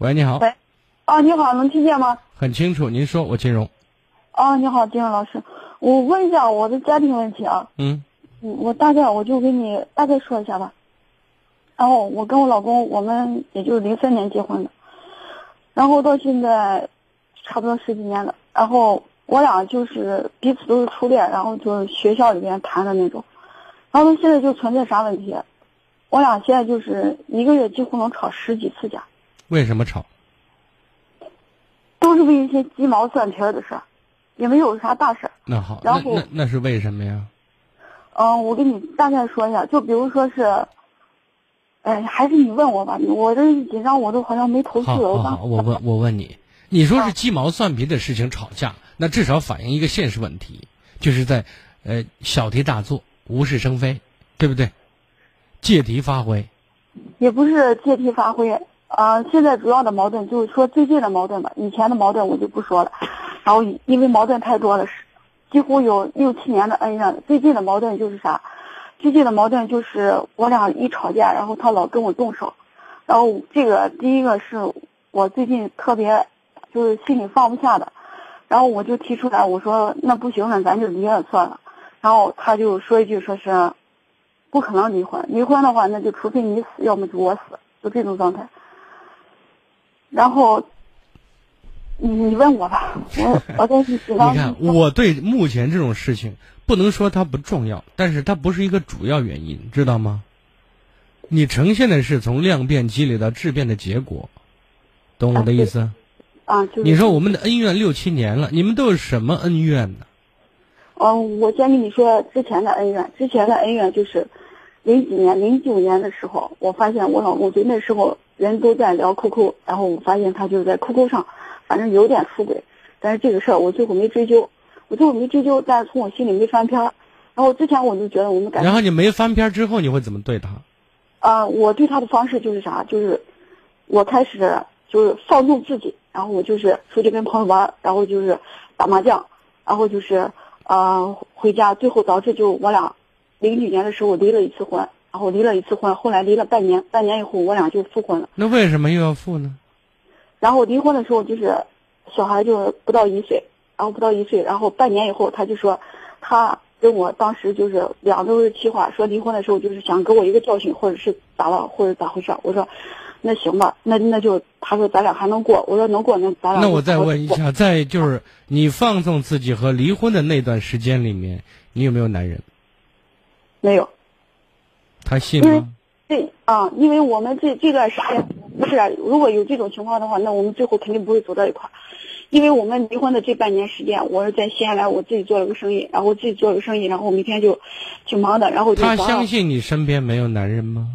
喂，你好，喂，啊，你好，能听见吗？很清楚，您说，我金融。啊，你好，金融老师，我问一下我的家庭问题啊。嗯嗯，我大概我就给你大概说一下吧。然后我跟我老公，我们也就是零三年结婚的，然后到现在差不多十几年了。然后我俩就是彼此都是初恋，然后就是学校里面谈的那种。然后现在就存在啥问题？我俩现在就是一个月几乎能吵十几次架，为什么吵？都是为一些鸡毛蒜皮的事儿，也没有啥大事儿。那好，然后那那那是为什么呀？嗯，我给你大概说一下，就比如说是，哎，还是你问我吧，我这一紧张，我都好像没头绪了。我刚好好好，我问我问你，你说是啊鸡毛蒜皮的事情吵架，那至少反映一个现实问题，就是在呃小题大做、无事生非，对不对？借题发挥。也不是借题发挥，啊、现在主要的矛盾就是说最近的矛盾吧，以前的矛盾我就不说了。然后因为矛盾太多了，是几乎有六七年的恩怨。最近的矛盾就是啥？最近的矛盾就是我俩一吵架，然后他老跟我动手，然后这个第一个是我最近特别就是心里放不下的，然后我就提出来，我说那不行，了咱就离了算了。然后他就说一句，说是不可能离婚，离婚的话，那就除非你死，要么就我死，就这种状态。然后，你你问我吧，我 我在紧张。你看，我对目前这种事情不能说它不重要，但是它不是一个主要原因，知道吗？你呈现的是从量变积累到质变的结果，懂我的意思？啊，就是你说我们的恩怨六七年了，你们都有什么恩怨呢？嗯，我先跟你说之前的恩怨，之前的恩怨就是零几年、零九年的时候，我发现我老公就那时候人都在聊 QQ，然后我发现他就是在 QQ 上，反正有点出轨，但是这个事儿我最后没追究，我最后没追究，但是从我心里没翻篇儿。然后之前我就觉得我们感然后你没翻篇之后，你会怎么对他？啊、我对他的方式就是啥，就是我开始就是放纵自己，然后我就是出去跟朋友玩儿，然后就是打麻将，然后就是呃回家，最后导致就我俩零几年的时候离了一次婚，然后离了一次婚，后来离了半年，半年以后我俩就复婚了，那为什么又要复呢？然后离婚的时候就是小孩就不到一岁，然后不到一岁，然后半年以后他就说他跟我当时就是两个都是气话，说离婚的时候就是想给我一个教训，或者是咋了，或者咋回事。我说那行吧，那那就他说咱俩还能过，我说能过那咱俩那我再问一下，在就是你放纵自己和离婚的那段时间里面，你有没有男人？没有。他信吗？对啊，因为我们这这段时间不是啊，如果有这种情况的话，那我们最后肯定不会走到一块儿。因为我们离婚的这半年时间，我是在西安来，我自己做了个生意，然后自己做了个生意，然后我每天就挺忙的，然后就他相信你身边没有男人吗？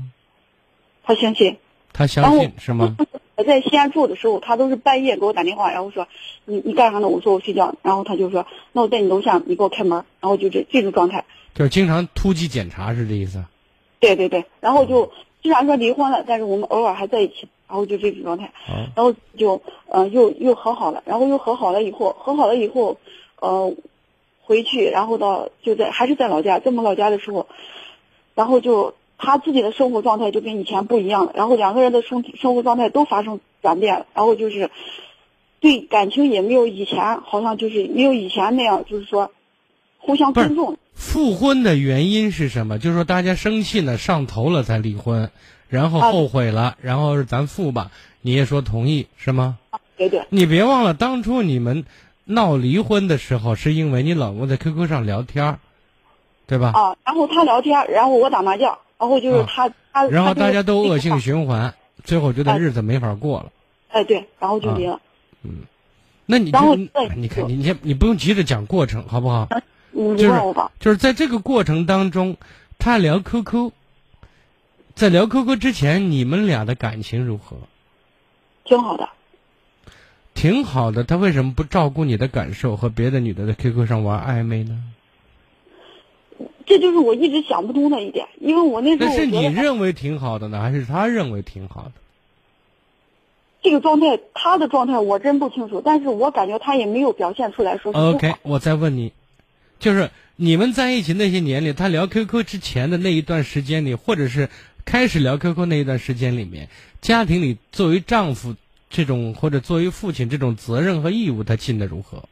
他相信，他相信是吗？我在西安住的时候，他都是半夜给我打电话，然后说你你干啥呢？我说我睡觉，然后他就说那我在你楼下，你给我开门，然后就这这种状态。就是经常突击检查是这意思？对对对，然后就虽然说离婚了，但是我们偶尔还在一起，然后就这种状态。然后就呃又又和好了，然后又和好了以后，和好了以后，呃，回去，然后到就在还是在老家，在我们老家的时候，然后就他自己的生活状态就跟以前不一样了，然后两个人的生生活状态都发生转变了，然后就是对感情也没有以前好像就是没有以前那样，就是说互相尊重。复婚的原因是什么？就是说大家生气呢，上头了才离婚，然后啊后悔了，然后咱复吧，你也说同意是吗？对对你别忘了，当初你们闹离婚的时候，是因为你老公在 QQ 上聊天，对吧？啊，然后他聊天，然后我打麻将，然后就是啊他、他然后大家都恶性循环，最后觉得啊日子没法过了。哎对，然后就离了。嗯那你就你看，你先你不用急着讲过程，好不好？你你就是问我吧。就是在这个过程当中，他聊 QQ，在聊 QQ 之前，你们俩的感情如何？挺好的。挺好的，他为什么不照顾你的感受，和别的女的在 QQ 上玩暧昧呢？这就是我一直想不通的一点，因为我那时那是你认为挺好的呢，还是他认为挺好的？这个状态，他的状态我真不清楚，但是我感觉他也没有表现出来说。OK，我再问你，就是你们在一起那些年里，他聊 QQ 之前的那一段时间里，或者是开始聊 QQ 那一段时间里面，家庭里作为丈夫这种或者作为父亲这种责任和义务，他尽的如何？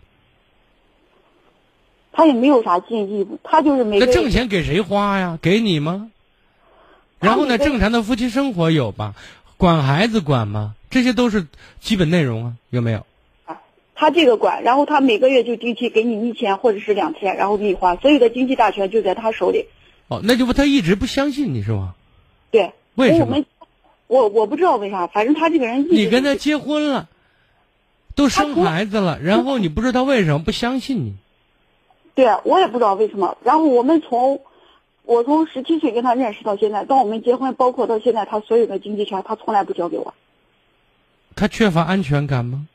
他也没有啥尽义务，他就是没那挣钱给谁花呀？给你吗？然后呢，正常的夫妻生活有吧？管孩子管吗？这些都是基本内容啊，有没有？他这个管，然后他每个月就定期给你一千或者是两千，然后给你花，所有的经济大权就在他手里。哦，那就不他一直不相信你是吗？对，为什么我们我我不知道为啥，反正他这个人一直你跟他结婚了，都生孩子了，然后你不知道为什么不相信你？对我也不知道为什么。然后我们从我从十七岁跟他认识到现在，到我们结婚，包括到现在，他所有的经济权他从来不交给我。他缺乏安全感吗？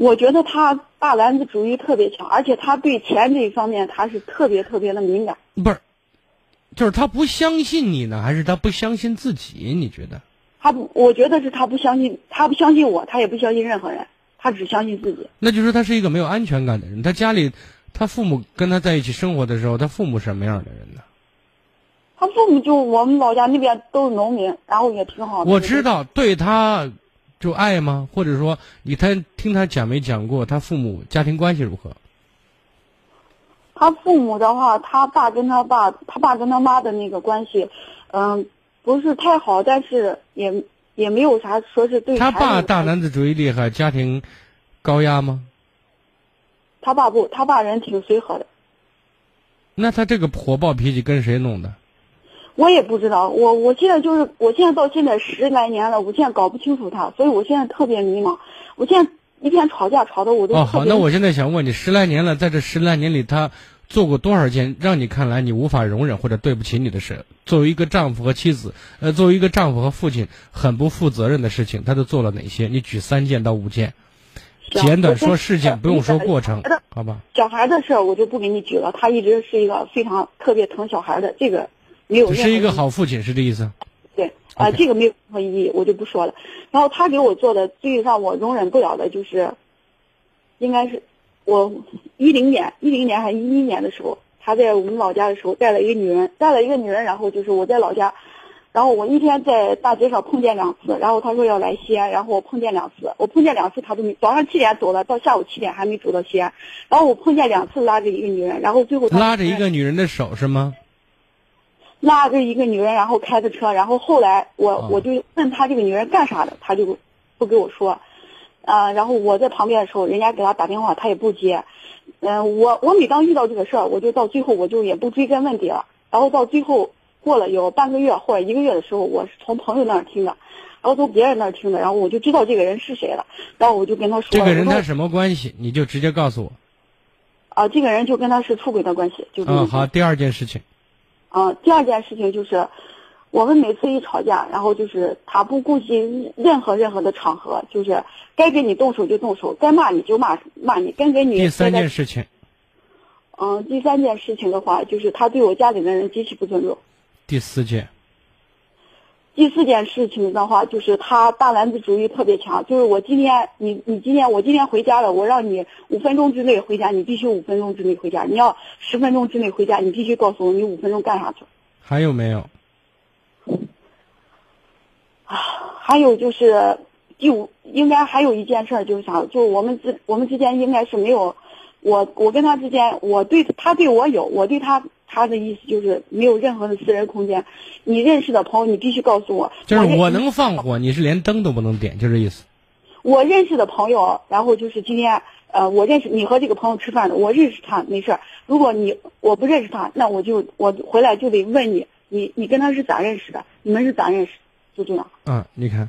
我觉得他大男子主义特别强，而且他对钱这一方面他是特别特别的敏感。不是，就是他不相信你呢，还是他不相信自己？你觉得？他不，我觉得是他不相信，他不相信我，他也不相信任何人，他只相信自己。那就是他是一个没有安全感的人。他家里，他父母跟他在一起生活的时候，他父母什么样的人呢？他父母就我们老家那边都是农民，然后也挺好的。我知道，对他就爱吗？或者说，你他听他讲没讲过他父母家庭关系如何？他父母的话，他爸跟他爸，他爸跟他妈的那个关系，嗯，不是太好，但是也也没有啥说是对他爸大男子主义厉害，家庭高压吗？他爸不，他爸人挺随和的。那他这个火爆脾气跟谁弄的？我也不知道，我我现在就是，我现在到现在十来年了，我现在搞不清楚他，所以我现在特别迷茫。我现在一天吵架吵的我都哦，好，那我现在想问你，十来年了，在这十来年里，他做过多少件让你看来你无法容忍或者对不起你的事？作为一个丈夫和妻子，呃，作为一个丈夫和父亲，很不负责任的事情，他都做了哪些？你举三件到五件，简短说事件，不用说过程好吧？小孩的事儿我就不给你举了，他一直是一个非常特别疼小孩的，这个没有任何只是一个好父亲，是这意思？对啊、这个没有任何意义，我就不说了。然后他给我做的最让我容忍不了的就是，应该是我一零年、一零年还一一年的时候，他在我们老家的时候带了一个女人，带了一个女人，然后就是我在老家，然后我一天在大街上碰见两次，然后他说要来西安，然后我碰见两次，我碰见两次他都没，早上七点走了，到下午七点还没走到西安，然后我碰见两次拉着一个女人，然后最后他拉着一个女人的手是吗？拉着一个女人，然后开着车，然后后来我、哦我就问他这个女人干啥的，他就不给我说，啊、然后我在旁边的时候，人家给他打电话，他也不接，嗯、我我每当遇到这个事儿，我就到最后我就也不追根问底了，然后到最后过了有半个月或者一个月的时候，我是从朋友那儿听的，然后从别人那儿听的，然后我就知道这个人是谁了，然后我就跟他说，这个人他什么关系？你就直接告诉我。啊、这个人就跟他是出轨的关系，就这嗯，个好，第二件事情，啊，第二件事情就是，我们每次一吵架，然后就是他不顾及任何任何的场合，就是该跟你动手就动手，该骂你就骂骂你，该给你第三件事情，嗯，第三件事情的话，就是他对我家里的人极其不尊重。第四件，第四件事情的话，就是他大男子主义特别强，就是我今天你你今天我今天回家了，我让你五分钟之内回家，你必须五分钟之内回家，你要十分钟之内回家，你必须告诉我你五分钟干啥去。还有没有？啊还有就是第五，应该还有一件事儿，就是啥，就是我们之我们之间应该是没有，我我跟他之间，我对他对我有，我对他他的意思就是没有任何的私人空间。你认识的朋友，你必须告诉我。就是我能放火，你是连灯都不能点，就这意思。我认识的朋友，然后就是今天，呃，我认识你和这个朋友吃饭的，我认识他没事儿。如果你我不认识他，那我就我回来就得问你，你你跟他是咋认识的？你们是咋认识？就这样。嗯，你看，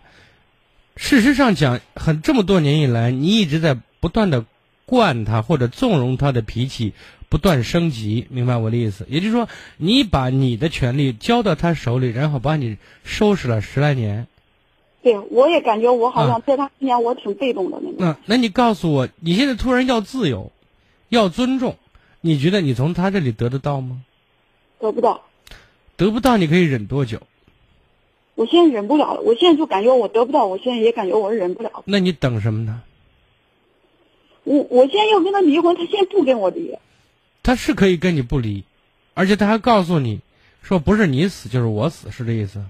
事实上讲，很这么多年以来，你一直在不断的惯他或者纵容他的脾气不断升级，明白我的意思？也就是说，你把你的权利交到他手里，然后把你收拾了十来年。对，我也感觉我好啊像在他面前我挺被动的那种。那那你告诉我，你现在突然要自由，要尊重，你觉得你从他这里得得到吗？得不到，得不到，你可以忍多久？我现在忍不了了。我现在就感觉我得不到，我现在也感觉我忍不了。那你等什么呢？我我现在要跟他离婚，他现在不跟我离。他是可以跟你不离，而且他还告诉你，说不是你死就是我死，是这意思。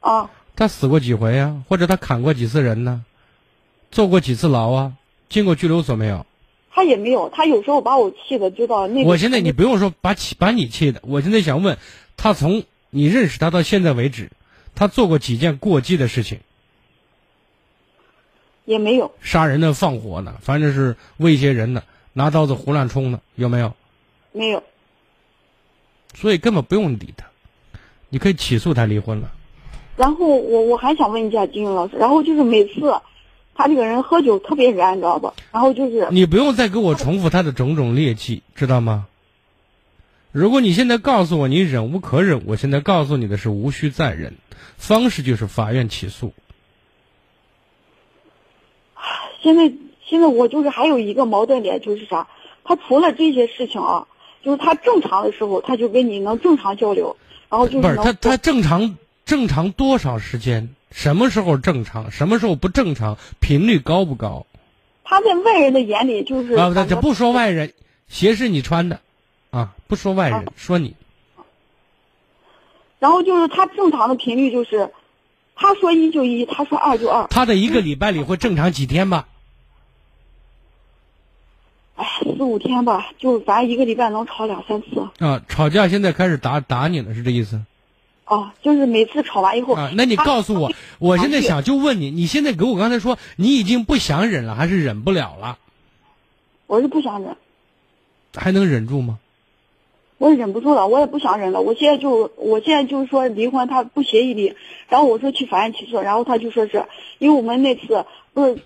啊，他死过几回啊？或者他砍过几次人呢？坐过几次牢啊？进过拘留所没有？他也没有，他有时候把我气的就到那个。我现在你不用说把气把你气的，我现在想问，他从你认识他到现在为止，他做过几件过激的事情？也没有。杀人的、放火的，反正是威胁人的，拿刀子胡乱冲的，有没有？没有。所以根本不用理他，你可以起诉他离婚了。然后我我还想问一下金勇老师，然后就是每次。他这个人喝酒特别燃，你知道吧？然后就是你不用再给我重复他的种种劣迹，知道吗？如果你现在告诉我你忍无可忍，我现在告诉你的是无需再忍，方式就是法院起诉。现在现在我就是还有一个矛盾点，就是啥？他除了这些事情啊，就是他正常的时候，他就跟你能正常交流，然后就是不是他他正常正常多少时间？什么时候正常？什么时候不正常？频率高不高？他在外人的眼里就是啊，这不说外人，鞋是你穿的，啊，不说外人，说你。然后就是他正常的频率就是，他说一就一，他说二就二。他的一个礼拜里会正常几天吧？哎，四五天吧，就反正一个礼拜能吵两三次。啊，吵架现在开始打打你了，是这意思？哦，就是每次吵完以后啊，那你告诉我，我现在想就问你，你现在给我刚才说你已经不想忍了，还是忍不了了？我是不想忍，还能忍住吗？我忍不住了，我也不想忍了。我现在就，我现在就是说离婚，他不协议离，然后我说去法院起诉，然后他就说是因为我们那次不是。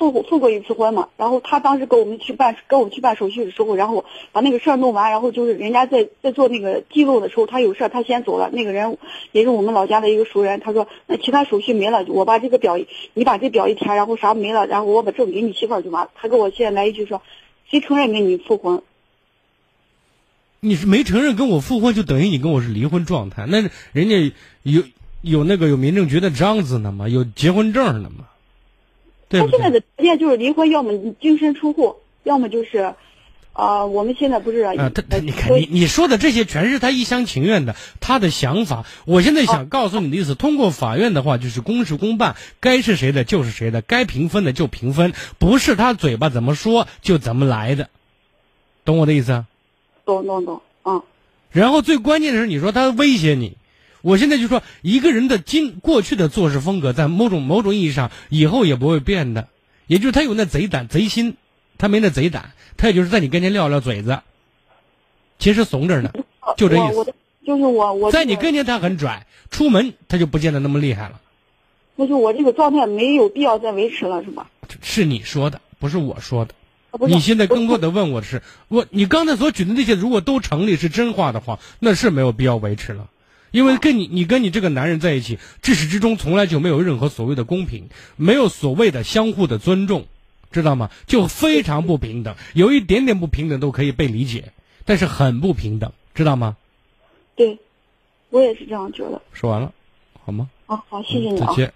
复复过一次婚嘛，然后他当时跟我们去办跟我们去办手续的时候，然后把那个事儿弄完，然后就是人家在在做那个记录的时候，他有事儿他先走了，那个人也是我们老家的一个熟人，他说那其他手续没了，我把这个表你把这表一填，然后啥没了，然后我把证给你媳妇儿就完了。他给我现在来一句说，谁承认跟你复婚？你是没承认跟我复婚，就等于你跟我是离婚状态，那人家有有那个有民政局的章子呢吗？有结婚证呢吗？他现在的条件就是离婚，要么净身出户，要么就是，啊，我们现在不是啊，他你看你你说的这些全是他一厢情愿的，他的想法。我现在想告诉你的意思，通过法院的话，就是公事公办，该是谁的就是谁的，该平分的就平分，不是他嘴巴怎么说就怎么来的，懂我的意思？懂懂懂，嗯。然后最关键的是，你说他威胁你。我现在就说，一个人的今过去的做事风格，在某种某种意义上，以后也不会变的。也就是他有那贼胆贼心，他没那贼胆，他也就是在你跟前撂撂嘴子，其实怂着呢，就这意思。就是我我在你跟前他很拽，出门他就不见得那么厉害了。那就我这个状态没有必要再维持了，是吧？是你说的，不是我说的。你现在更多的问我的是，我你刚才所举的那些，如果都成立是真话的话，那是没有必要维持了。因为跟你，你跟你这个男人在一起，至始至终从来就没有任何所谓的公平，没有所谓的相互的尊重，知道吗？就非常不平等，有一点点不平等都可以被理解，但是很不平等，知道吗？对，我也是这样觉得。说完了，好吗？啊好，谢谢你啊。再见。